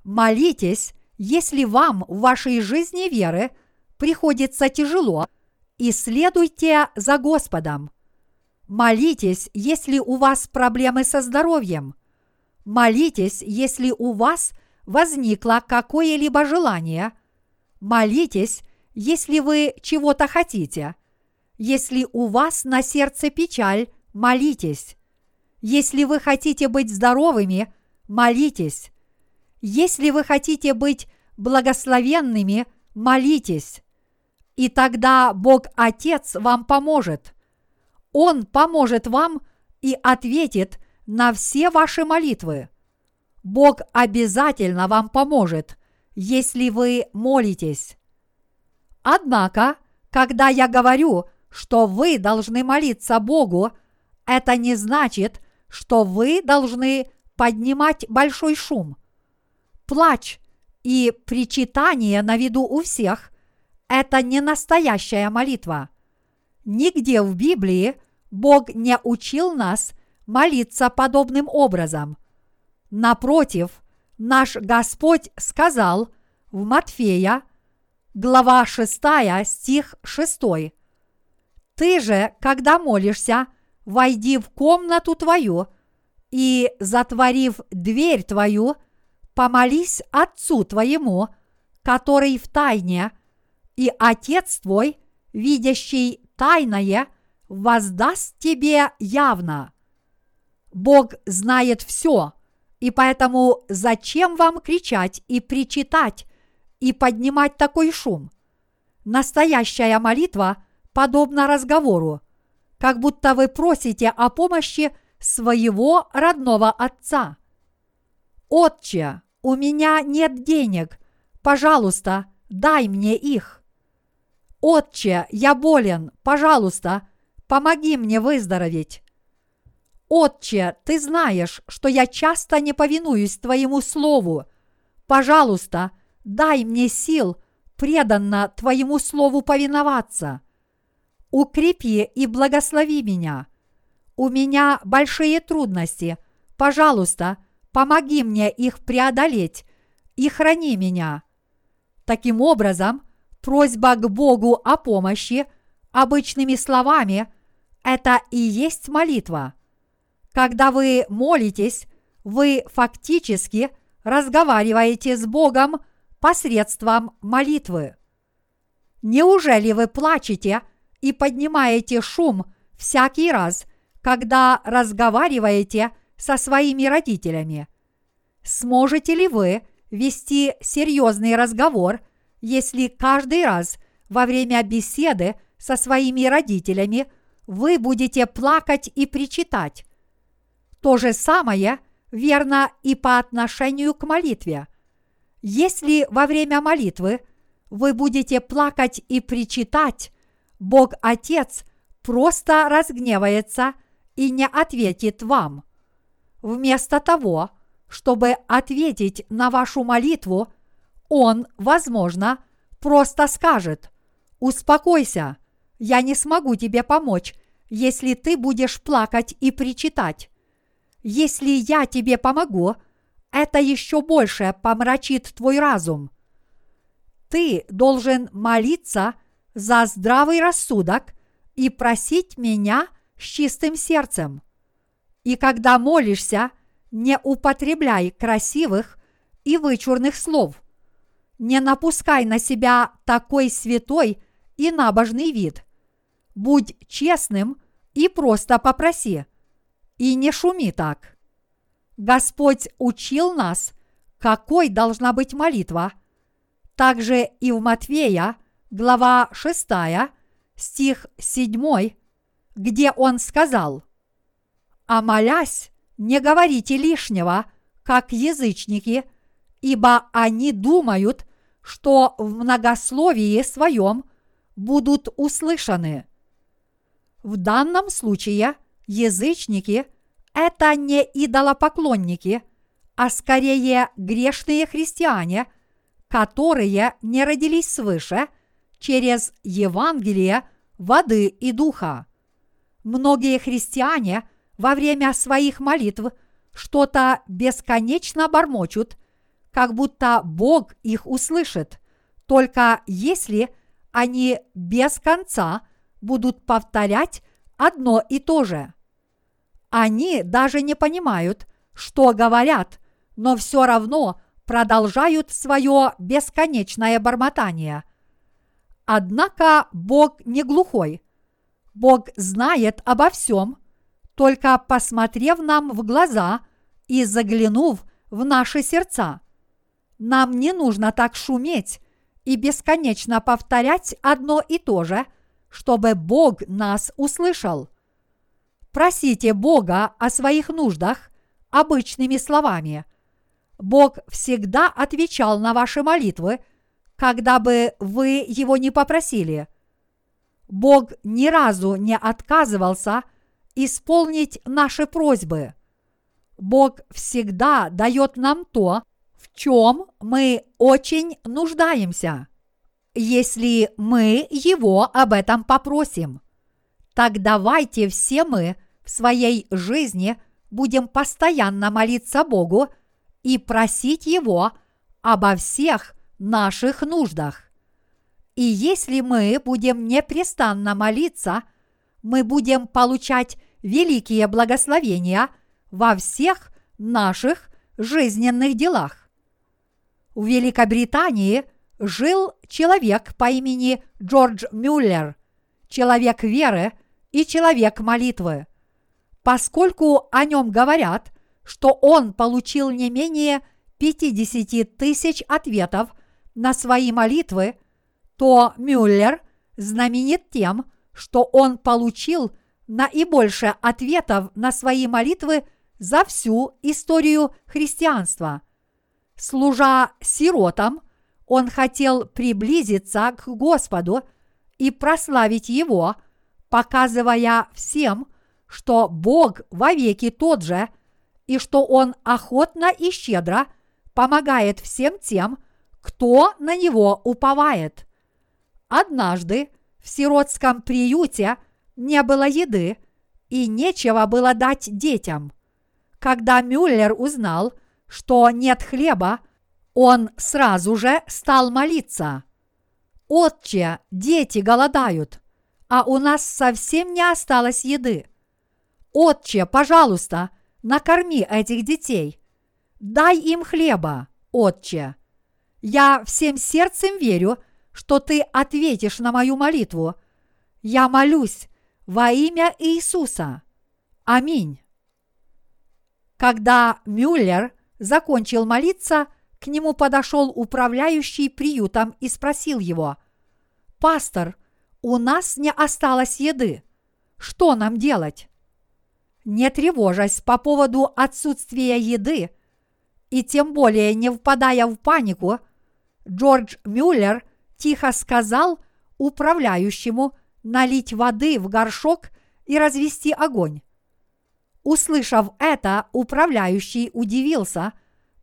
Молитесь, если вам в вашей жизни веры приходится тяжело, и следуйте за Господом. Молитесь, если у вас проблемы со здоровьем. Молитесь, если у вас возникло какое-либо желание. Молитесь, если вы чего-то хотите. Если у вас на сердце печаль, молитесь. Если вы хотите быть здоровыми, молитесь. Если вы хотите быть благословенными, молитесь. И тогда Бог Отец вам поможет. Он поможет вам и ответит на все ваши молитвы. Бог обязательно вам поможет, если вы молитесь. Однако, когда я говорю, что вы должны молиться Богу, это не значит, что вы должны поднимать большой шум. Плач и причитание на виду у всех – это не настоящая молитва. Нигде в Библии Бог не учил нас молиться подобным образом. Напротив, наш Господь сказал в Матфея, глава 6, стих 6. Ты же, когда молишься, войди в комнату твою и, затворив дверь твою, помолись Отцу твоему, который в тайне, и Отец твой, видящий тайное, воздаст тебе явно. Бог знает все, и поэтому зачем вам кричать и причитать и поднимать такой шум? Настоящая молитва подобна разговору, как будто вы просите о помощи своего родного отца. Отче, у меня нет денег, пожалуйста, дай мне их. Отче, я болен, пожалуйста, помоги мне выздороветь. Отче, ты знаешь, что я часто не повинуюсь твоему слову. Пожалуйста, дай мне сил преданно твоему слову повиноваться. Укрепи и благослови меня. У меня большие трудности. Пожалуйста, помоги мне их преодолеть и храни меня. Таким образом, просьба к Богу о помощи обычными словами – это и есть молитва. Когда вы молитесь, вы фактически разговариваете с Богом посредством молитвы. Неужели вы плачете и поднимаете шум всякий раз, когда разговариваете со своими родителями. Сможете ли вы вести серьезный разговор, если каждый раз во время беседы со своими родителями вы будете плакать и причитать? То же самое верно и по отношению к молитве. Если во время молитвы вы будете плакать и причитать, Бог Отец просто разгневается и не ответит вам – Вместо того, чтобы ответить на вашу молитву, он, возможно, просто скажет «Успокойся, я не смогу тебе помочь, если ты будешь плакать и причитать. Если я тебе помогу, это еще больше помрачит твой разум. Ты должен молиться за здравый рассудок и просить меня с чистым сердцем. И когда молишься – не употребляй красивых и вычурных слов. Не напускай на себя такой святой и набожный вид. Будь честным и просто попроси. И не шуми так. Господь учил нас, какой должна быть молитва. Также и в Матвея, глава 6, стих 7, где он сказал, «А молясь, не говорите лишнего, как язычники, ибо они думают, что в многословии своем будут услышаны. В данном случае язычники – это не идолопоклонники, а скорее грешные христиане, которые не родились свыше через Евангелие воды и духа. Многие христиане во время своих молитв что-то бесконечно бормочут, как будто Бог их услышит, только если они без конца будут повторять одно и то же. Они даже не понимают, что говорят, но все равно продолжают свое бесконечное бормотание. Однако Бог не глухой. Бог знает обо всем только посмотрев нам в глаза и заглянув в наши сердца. Нам не нужно так шуметь и бесконечно повторять одно и то же, чтобы Бог нас услышал. Просите Бога о своих нуждах обычными словами. Бог всегда отвечал на ваши молитвы, когда бы вы его не попросили. Бог ни разу не отказывался исполнить наши просьбы. Бог всегда дает нам то, в чем мы очень нуждаемся, если мы Его об этом попросим. Так давайте все мы в своей жизни будем постоянно молиться Богу и просить Его обо всех наших нуждах. И если мы будем непрестанно молиться – мы будем получать великие благословения во всех наших жизненных делах. В Великобритании жил человек по имени Джордж Мюллер, человек веры и человек молитвы. Поскольку о нем говорят, что он получил не менее 50 тысяч ответов на свои молитвы, то Мюллер знаменит тем, что он получил наибольше ответов на свои молитвы за всю историю христианства. Служа сиротам, он хотел приблизиться к Господу и прославить Его, показывая всем, что Бог вовеки тот же, и что Он охотно и щедро помогает всем тем, кто на Него уповает. Однажды в сиротском приюте не было еды и нечего было дать детям. Когда Мюллер узнал, что нет хлеба, он сразу же стал молиться. «Отче, дети голодают, а у нас совсем не осталось еды. Отче, пожалуйста, накорми этих детей. Дай им хлеба, отче. Я всем сердцем верю, что ты ответишь на мою молитву. Я молюсь во имя Иисуса. Аминь. Когда Мюллер закончил молиться, к нему подошел управляющий приютом и спросил его, «Пастор, у нас не осталось еды. Что нам делать?» Не тревожась по поводу отсутствия еды и тем более не впадая в панику, Джордж Мюллер тихо сказал управляющему налить воды в горшок и развести огонь. Услышав это, управляющий удивился,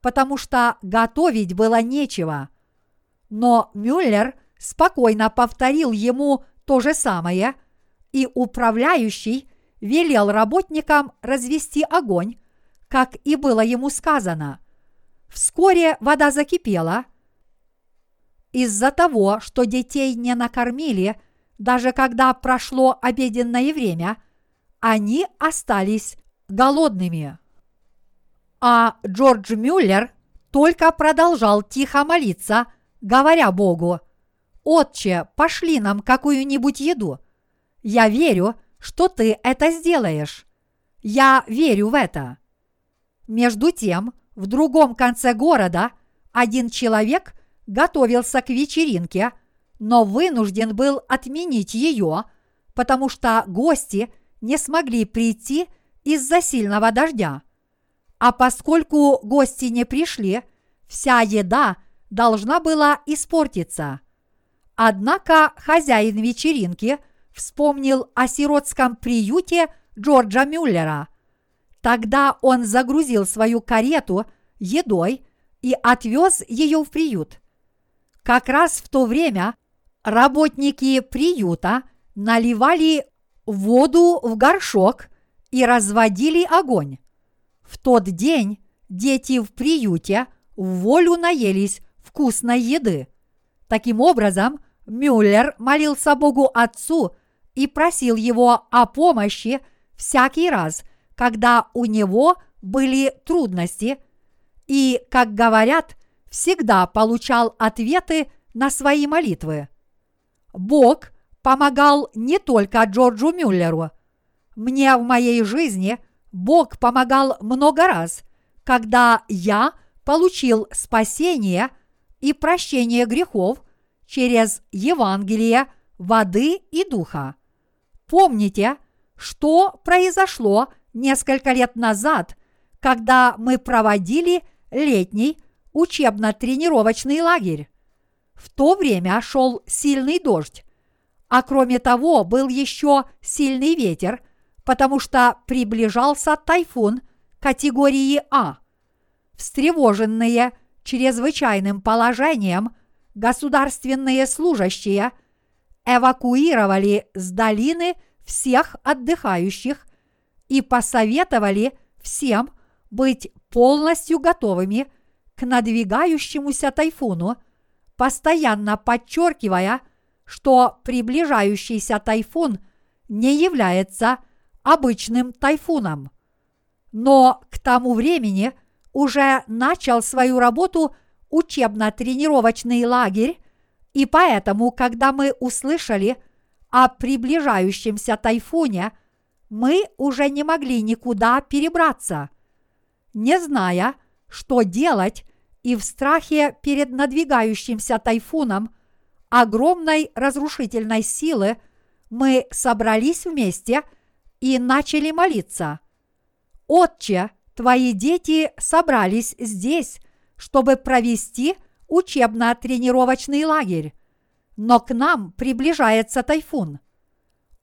потому что готовить было нечего. Но Мюллер спокойно повторил ему то же самое, и управляющий велел работникам развести огонь, как и было ему сказано. Вскоре вода закипела. Из-за того, что детей не накормили, даже когда прошло обеденное время, они остались голодными. А Джордж Мюллер только продолжал тихо молиться, говоря Богу, «Отче, пошли нам какую-нибудь еду. Я верю, что ты это сделаешь. Я верю в это». Между тем, в другом конце города один человек готовился к вечеринке, но вынужден был отменить ее, потому что гости не смогли прийти из-за сильного дождя. А поскольку гости не пришли, вся еда должна была испортиться. Однако хозяин вечеринки вспомнил о сиротском приюте Джорджа Мюллера. Тогда он загрузил свою карету едой и отвез ее в приют. Как раз в то время работники приюта наливали воду в горшок и разводили огонь. В тот день дети в приюте в волю наелись вкусной еды. Таким образом, Мюллер молился Богу Отцу и просил его о помощи всякий раз, когда у него были трудности, и, как говорят, всегда получал ответы на свои молитвы. Бог помогал не только Джорджу Мюллеру. Мне в моей жизни – Бог помогал много раз, когда я получил спасение и прощение грехов через Евангелие воды и духа. Помните, что произошло несколько лет назад, когда мы проводили летний учебно-тренировочный лагерь. В то время шел сильный дождь, а кроме того был еще сильный ветер – потому что приближался тайфун категории А. Встревоженные чрезвычайным положением государственные служащие эвакуировали с долины всех отдыхающих и посоветовали всем быть полностью готовыми к надвигающемуся тайфуну, постоянно подчеркивая, что приближающийся тайфун не является обычным тайфуном. Но к тому времени уже начал свою работу учебно-тренировочный лагерь, и поэтому, когда мы услышали о приближающемся тайфуне, мы уже не могли никуда перебраться. Не зная, что делать, и в страхе перед надвигающимся тайфуном огромной разрушительной силы мы собрались вместе – и начали молиться. «Отче, твои дети собрались здесь, чтобы провести учебно-тренировочный лагерь, но к нам приближается тайфун.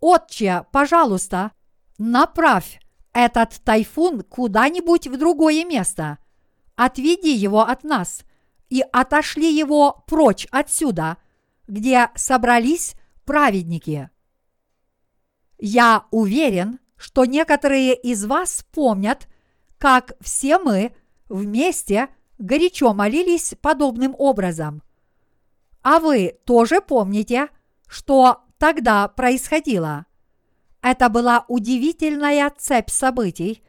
Отче, пожалуйста, направь этот тайфун куда-нибудь в другое место, отведи его от нас и отошли его прочь отсюда, где собрались праведники. Я уверен, что некоторые из вас помнят, как все мы вместе горячо молились подобным образом. А вы тоже помните, что тогда происходило? Это была удивительная цепь событий,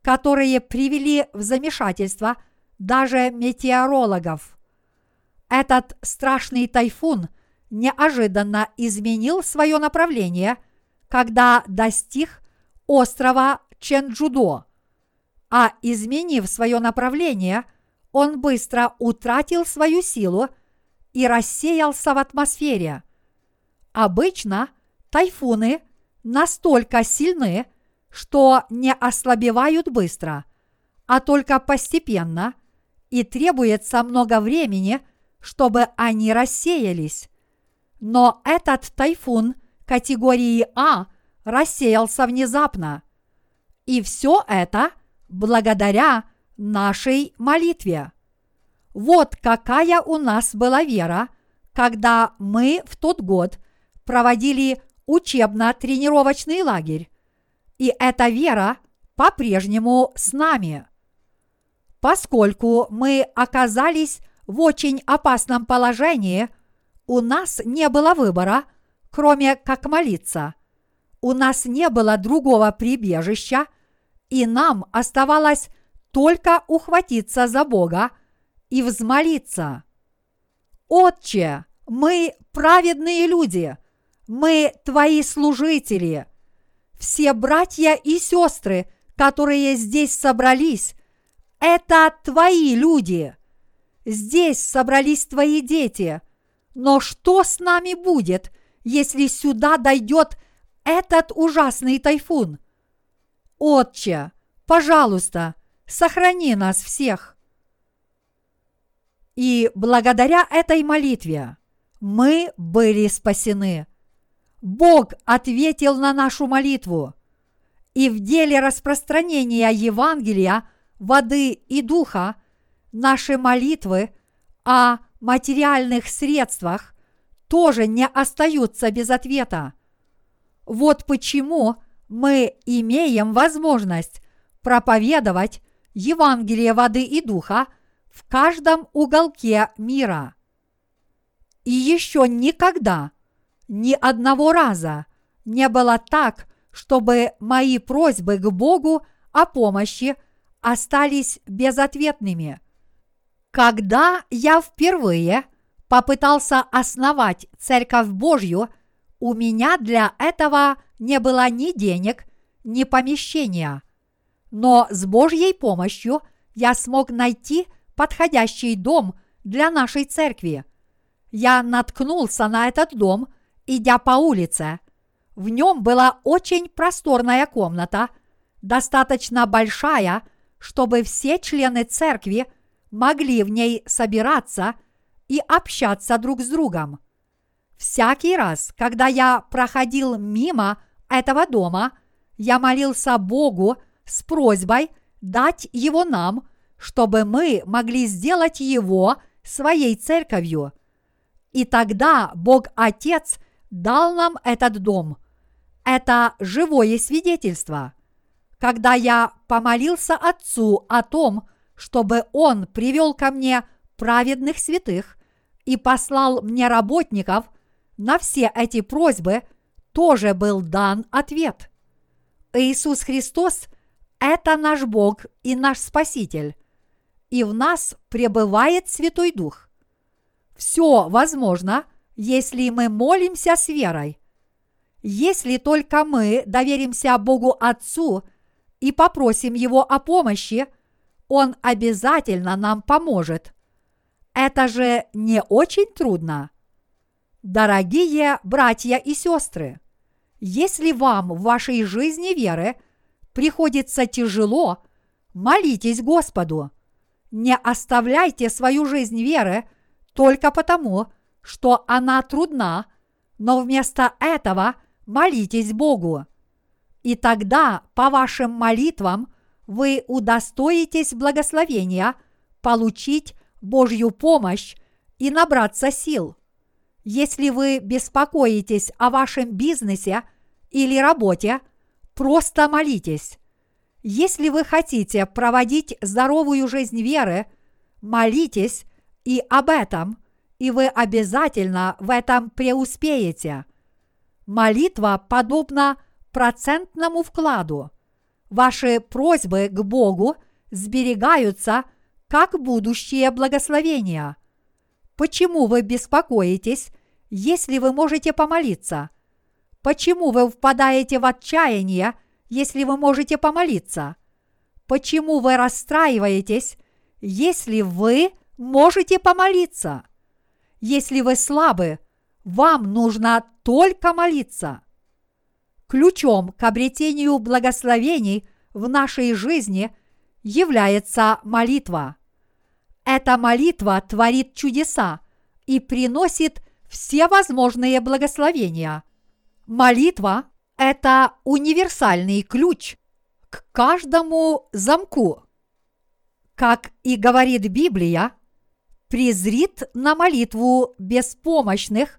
которые привели в замешательство даже метеорологов. Этот страшный тайфун неожиданно изменил свое направление – когда достиг острова Ченджудо, а изменив свое направление, он быстро утратил свою силу и рассеялся в атмосфере. Обычно тайфуны настолько сильны, что не ослабевают быстро, а только постепенно, и требуется много времени, чтобы они рассеялись. Но этот тайфун категории А рассеялся внезапно. И все это благодаря нашей молитве. Вот какая у нас была вера, когда мы в тот год проводили учебно-тренировочный лагерь. И эта вера по-прежнему с нами. Поскольку мы оказались в очень опасном положении, у нас не было выбора, кроме как молиться. У нас не было другого прибежища, и нам оставалось только ухватиться за Бога и взмолиться. Отче, мы праведные люди, мы твои служители. Все братья и сестры, которые здесь собрались, это твои люди. Здесь собрались твои дети. Но что с нами будет, если сюда дойдет этот ужасный тайфун? Отче, пожалуйста, сохрани нас всех. И благодаря этой молитве мы были спасены. Бог ответил на нашу молитву. И в деле распространения Евангелия – воды и духа, наши молитвы о материальных средствах тоже не остаются без ответа. Вот почему мы имеем возможность проповедовать Евангелие воды и духа в каждом уголке мира. И еще никогда, ни одного раза не было так, чтобы мои просьбы к Богу о помощи – остались безответными. Когда я впервые попытался основать Церковь Божью, у меня для этого не было ни денег, ни помещения. Но с Божьей помощью я смог найти подходящий дом для нашей церкви. Я наткнулся на этот дом, идя по улице. В нем была очень просторная комната, достаточно большая, чтобы все члены церкви могли в ней собираться и общаться друг с другом. Всякий раз, когда я проходил мимо этого дома, я молился Богу с просьбой дать его нам, чтобы мы могли сделать его своей церковью. И тогда Бог Отец дал нам этот дом. Это живое свидетельство – когда я помолился Отцу о том, чтобы Он привел ко мне праведных святых и послал мне работников, на все эти просьбы тоже был дан ответ. Иисус Христос – это наш Бог и наш Спаситель, и в нас пребывает Святой Дух. Все возможно, если мы молимся с верой. Если только мы доверимся Богу Отцу – и попросим Его о помощи, Он обязательно нам поможет. Это же не очень трудно. Дорогие братья и сестры, если вам в вашей жизни веры приходится тяжело, молитесь Господу. Не оставляйте свою жизнь веры только потому, что она трудна, но вместо этого молитесь Богу и тогда по вашим молитвам вы удостоитесь благословения получить Божью помощь и набраться сил. Если вы беспокоитесь о вашем бизнесе или работе, просто молитесь. Если вы хотите проводить здоровую жизнь веры, молитесь и об этом, и вы обязательно в этом преуспеете. Молитва подобна процентному вкладу. Ваши просьбы к Богу сберегаются как будущее благословения. Почему вы беспокоитесь, если вы можете помолиться? Почему вы впадаете в отчаяние, если вы можете помолиться? Почему вы расстраиваетесь, если вы можете помолиться? Если вы слабы, вам нужно только молиться. Ключом к обретению благословений в нашей жизни является молитва. Эта молитва творит чудеса и приносит все возможные благословения. Молитва – это универсальный ключ к каждому замку. как и говорит Библия, презрит на молитву беспомощных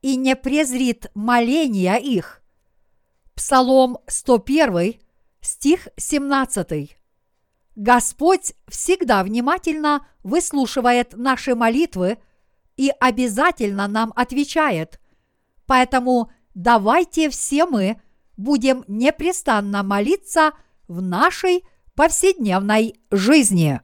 и не презрит моления их. Псалом 101, стих 17. Господь всегда внимательно выслушивает наши молитвы и обязательно нам отвечает. Поэтому давайте все мы будем непрестанно молиться в нашей повседневной жизни.